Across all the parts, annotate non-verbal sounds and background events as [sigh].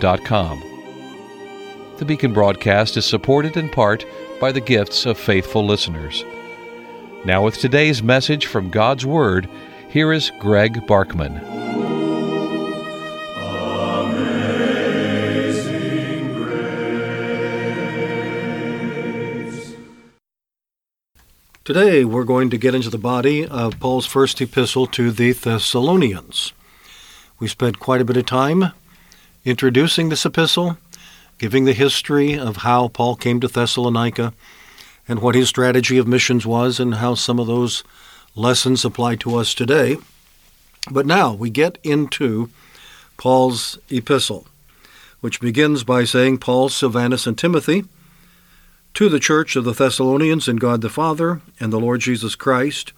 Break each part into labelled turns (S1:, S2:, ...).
S1: beaconbaptist.com. The Beacon broadcast is supported in part by the gifts of faithful listeners. Now, with today's message from God's Word, here is Greg Barkman.
S2: Today we're going to get into the body of Paul's first epistle to the Thessalonians. We spent quite a bit of time introducing this epistle, giving the history of how Paul came to Thessalonica and what his strategy of missions was and how some of those lessons apply to us today. But now we get into Paul's epistle, which begins by saying, Paul, Silvanus, and Timothy, to the church of the Thessalonians in God the Father and the Lord Jesus Christ,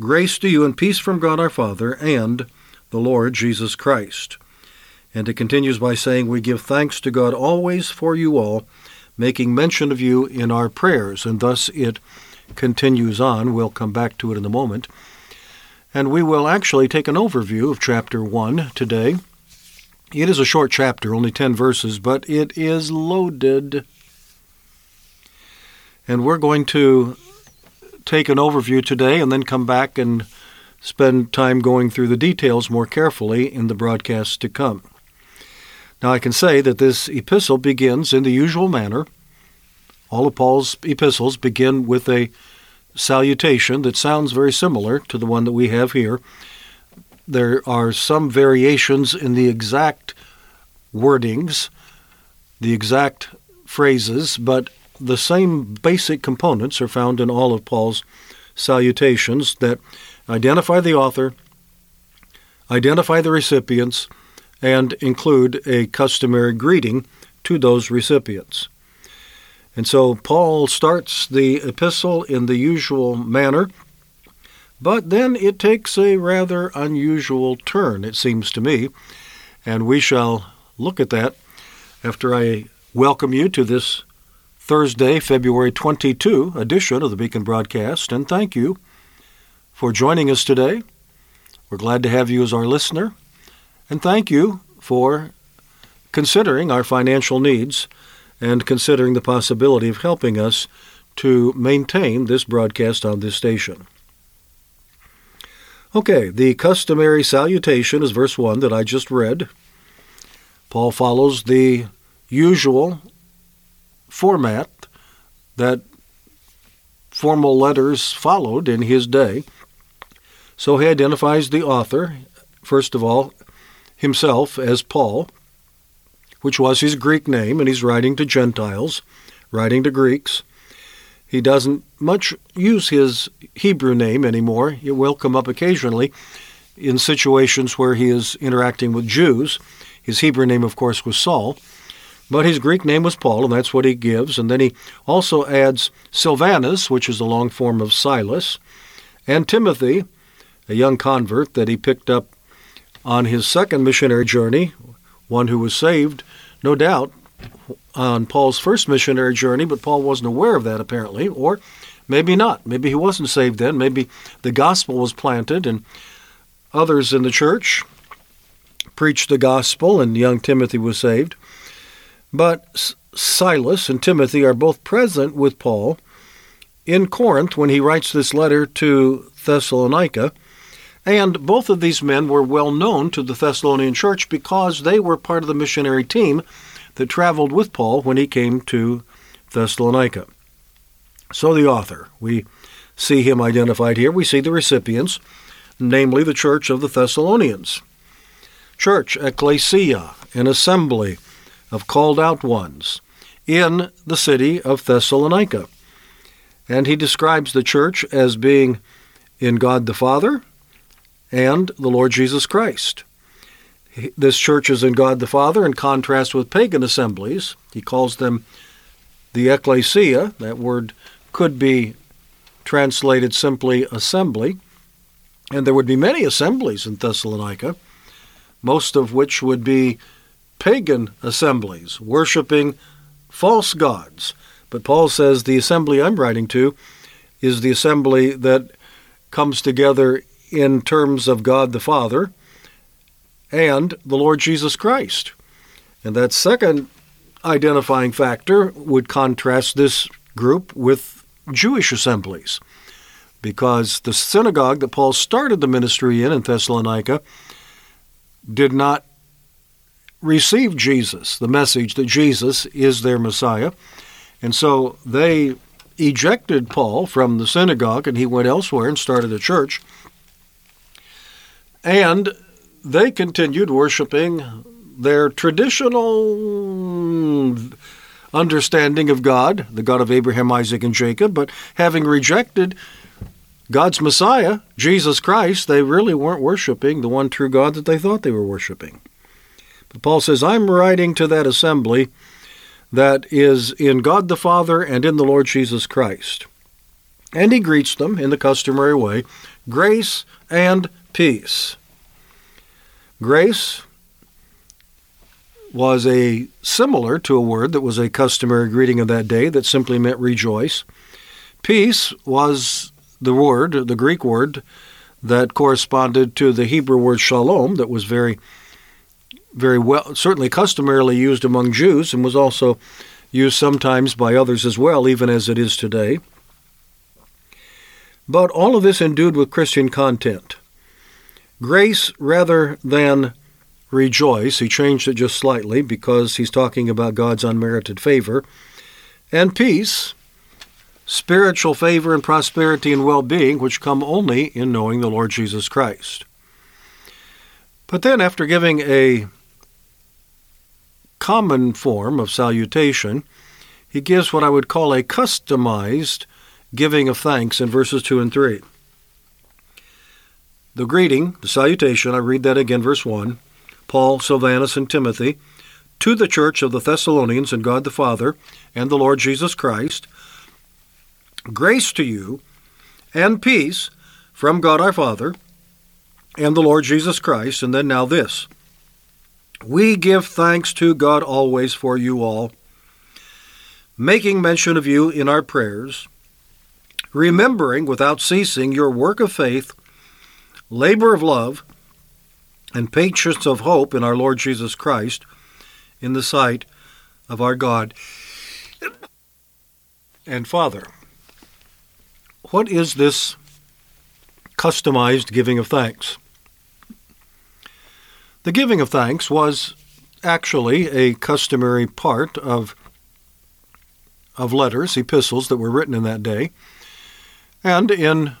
S2: grace to you and peace from God our Father and the Lord Jesus Christ. And it continues by saying, We give thanks to God always for you all, making mention of you in our prayers. And thus it continues on. We'll come back to it in a moment. And we will actually take an overview of chapter 1 today. It is a short chapter, only 10 verses, but it is loaded and we're going to take an overview today and then come back and spend time going through the details more carefully in the broadcasts to come. Now, I can say that this epistle begins in the usual manner. All of Paul's epistles begin with a salutation that sounds very similar to the one that we have here. There are some variations in the exact wordings, the exact phrases, but the same basic components are found in all of Paul's salutations that identify the author, identify the recipients, and include a customary greeting to those recipients. And so Paul starts the epistle in the usual manner, but then it takes a rather unusual turn, it seems to me, and we shall look at that after I welcome you to this Thursday, February 22 edition of the Beacon broadcast, and thank you for joining us today. We're glad to have you as our listener, and thank you for considering our financial needs and considering the possibility of helping us to maintain this broadcast on this station. Okay, the customary salutation is verse 1 that I just read. Paul follows the usual format that formal letters followed in his day. So he identifies the author, first of all, himself as Paul, which was his Greek name, and he's writing to Gentiles, writing to Greeks. He doesn't much use his Hebrew name anymore. It will come up occasionally in situations where he is interacting with Jews. His Hebrew name, of course, was Saul. But his Greek name was Paul, and that's what he gives. And then he also adds Silvanus, which is the long form of Silas, and Timothy, a young convert that he picked up on his second missionary journey, one who was saved, no doubt, on Paul's first missionary journey, but Paul wasn't aware of that apparently, or maybe not. Maybe he wasn't saved then. Maybe the gospel was planted and others in the church preached the gospel and young Timothy was saved. But Silas and Timothy are both present with Paul in Corinth when he writes this letter to Thessalonica. And both of these men were well known to the Thessalonian church because they were part of the missionary team that traveled with Paul when he came to Thessalonica. So the author, we see him identified here. We see the recipients, namely the church of the Thessalonians. Church, ecclesia, an assembly, of called out ones in the city of Thessalonica. And he describes the church as being in God the Father and the Lord Jesus Christ. This church is in God the Father in contrast with pagan assemblies. He calls them the ecclesia. That word could be translated simply assembly. And there would be many assemblies in Thessalonica, most of which would be pagan assemblies, worshiping false gods. But Paul says the assembly I'm writing to is the assembly that comes together in terms of God the Father and the Lord Jesus Christ. And that second identifying factor would contrast this group with Jewish assemblies. Because the synagogue that Paul started the ministry in in Thessalonica did not receive Jesus, the message that Jesus is their Messiah. And so they ejected Paul from the synagogue and he went elsewhere and started a church. And they continued worshiping their traditional understanding of God, the God of Abraham, Isaac, and Jacob, but having rejected God's Messiah, Jesus Christ, they really weren't worshiping the one true God that they thought they were worshiping. But Paul says, I'm writing to that assembly that is in God the Father and in the Lord Jesus Christ. And he greets them in the customary way grace and peace. Grace was a similar to a word that was a customary greeting of that day that simply meant rejoice. Peace was the word, the Greek word, that corresponded to the Hebrew word shalom, that was very, very well, certainly customarily used among Jews and was also used sometimes by others as well, even as it is today. But all of this endued with Christian content. Grace rather than rejoice, he changed it just slightly because he's talking about God's unmerited favor, and peace, spiritual favor and prosperity and well being, which come only in knowing the Lord Jesus Christ. But then, after giving a common form of salutation, he gives what I would call a customized giving of thanks in verses 2 and 3. The greeting, the salutation, I read that again, verse 1 Paul, Silvanus, and Timothy, to the church of the Thessalonians and God the Father and the Lord Jesus Christ, Grace to you and peace from God our Father and the Lord Jesus Christ. And then now this. We give thanks to God always for you all, making mention of you in our prayers, remembering without ceasing your work of faith, labor of love, and patience of hope in our Lord Jesus Christ in the sight of our God and Father. What is this customized giving of thanks? The giving of thanks was actually a customary part of, of letters, epistles that were written in that day. And in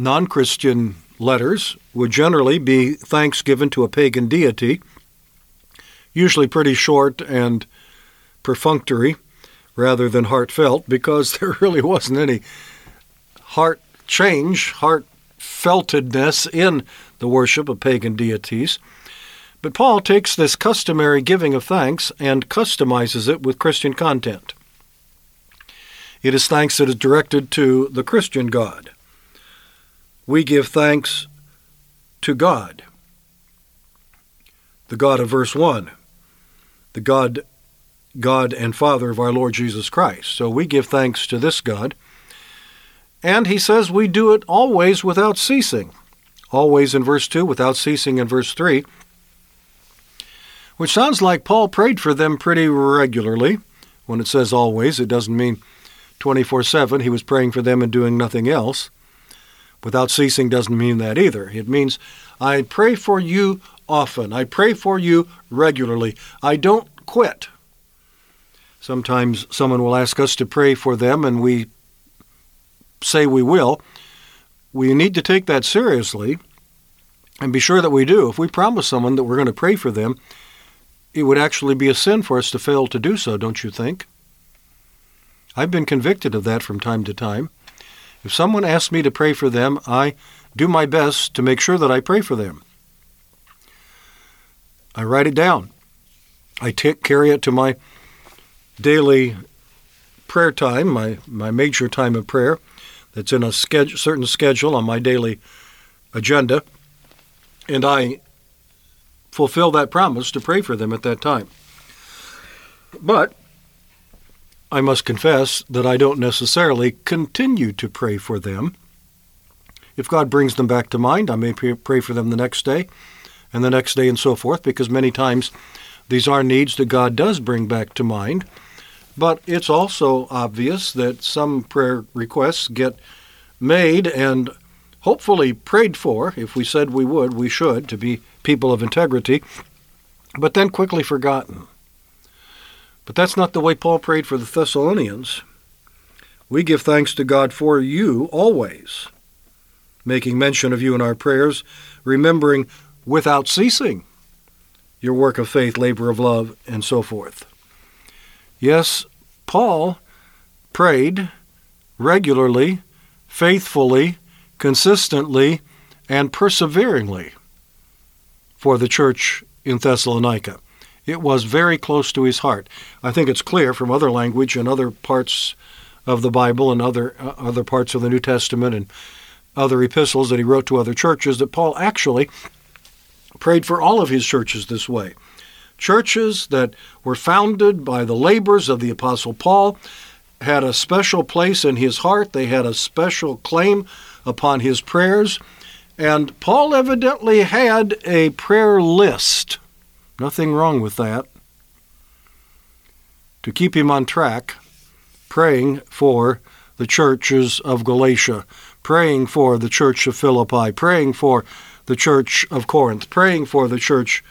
S2: non Christian letters would generally be thanks given to a pagan deity, usually pretty short and perfunctory rather than heartfelt, because [laughs] there really wasn't any heart change, heart feltedness in the worship of pagan deities. But Paul takes this customary giving of thanks and customizes it with Christian content. It is thanks that is directed to the Christian God. We give thanks to God, the God of verse 1, the God God and Father of our Lord Jesus Christ. So we give thanks to this God and he says we do it always without ceasing. Always in verse 2, without ceasing in verse 3. Which sounds like Paul prayed for them pretty regularly. When it says always, it doesn't mean 24 7. He was praying for them and doing nothing else. Without ceasing doesn't mean that either. It means I pray for you often. I pray for you regularly. I don't quit. Sometimes someone will ask us to pray for them, and we say we will, we need to take that seriously and be sure that we do. If we promise someone that we're going to pray for them, it would actually be a sin for us to fail to do so, don't you think? I've been convicted of that from time to time. If someone asks me to pray for them, I do my best to make sure that I pray for them. I write it down. I carry it to my daily prayer time, my, my major time of prayer, that's in a certain schedule on my daily agenda, and I fulfill that promise to pray for them at that time. But I must confess that I don't necessarily continue to pray for them. If God brings them back to mind, I may pray for them the next day and the next day and so forth, because many times these are needs that God does bring back to mind. But it's also obvious that some prayer requests get made and hopefully prayed for. If we said we would, we should, to be people of integrity, but then quickly forgotten. But that's not the way Paul prayed for the Thessalonians. We give thanks to God for you always, making mention of you in our prayers, remembering without ceasing your work of faith, labor of love, and so forth. Yes, Paul prayed regularly, faithfully, consistently, and perseveringly for the church in Thessalonica. It was very close to his heart. I think it's clear from other language and other parts of the Bible and other uh, other parts of the New Testament and other epistles that he wrote to other churches that Paul actually prayed for all of his churches this way. Churches that were founded by the labors of the apostle Paul had a special place in his heart. They had a special claim upon his prayers. And Paul evidently had a prayer list. Nothing wrong with that. To keep him on track, praying for the churches of Galatia, praying for the church of Philippi, praying for the church of Corinth, praying for the church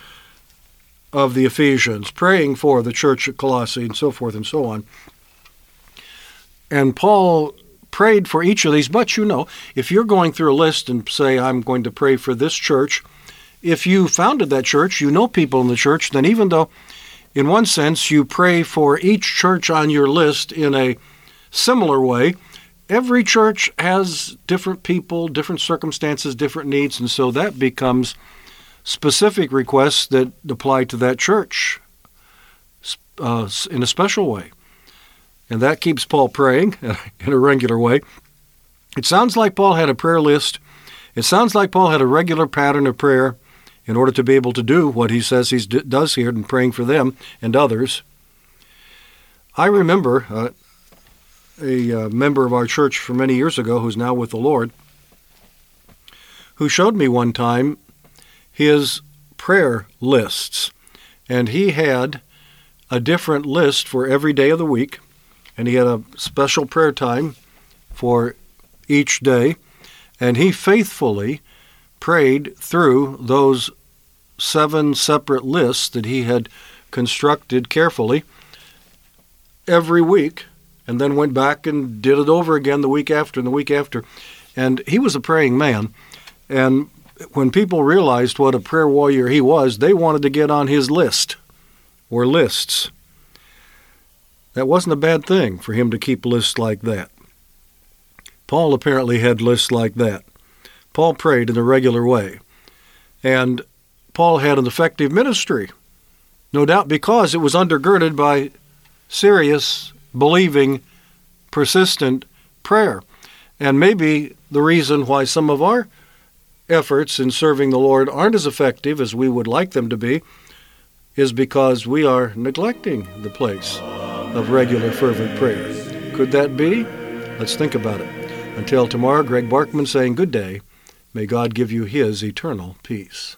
S2: of the Ephesians, praying for the church at Colossae, and so forth and so on. And Paul prayed for each of these, but you know, if you're going through a list and say, I'm going to pray for this church, if you founded that church, you know people in the church, then even though in one sense you pray for each church on your list in a similar way, every church has different people, different circumstances, different needs, and so that becomes specific requests that apply to that church uh, in a special way. And that keeps Paul praying [laughs] in a regular way. It sounds like Paul had a prayer list. It sounds like Paul had a regular pattern of prayer in order to be able to do what he says he does here in praying for them and others. I remember uh, a uh, member of our church from many years ago who's now with the Lord who showed me one time his prayer lists. And he had a different list for every day of the week and he had a special prayer time for each day, and he faithfully prayed through those seven separate lists that he had constructed carefully every week, and then went back and did it over again the week after and the week after. And he was a praying man. And when people realized what a prayer warrior he was, they wanted to get on his list or lists. That wasn't a bad thing for him to keep lists like that. Paul apparently had lists like that. Paul prayed in a regular way. And Paul had an effective ministry, no doubt because it was undergirded by serious, believing, persistent prayer. And maybe the reason why some of our efforts in serving the Lord aren't as effective as we would like them to be is because we are neglecting the place of regular fervent prayer. Could that be? Let's think about it. Until tomorrow, Greg Barkman saying good day. May God give you his eternal peace.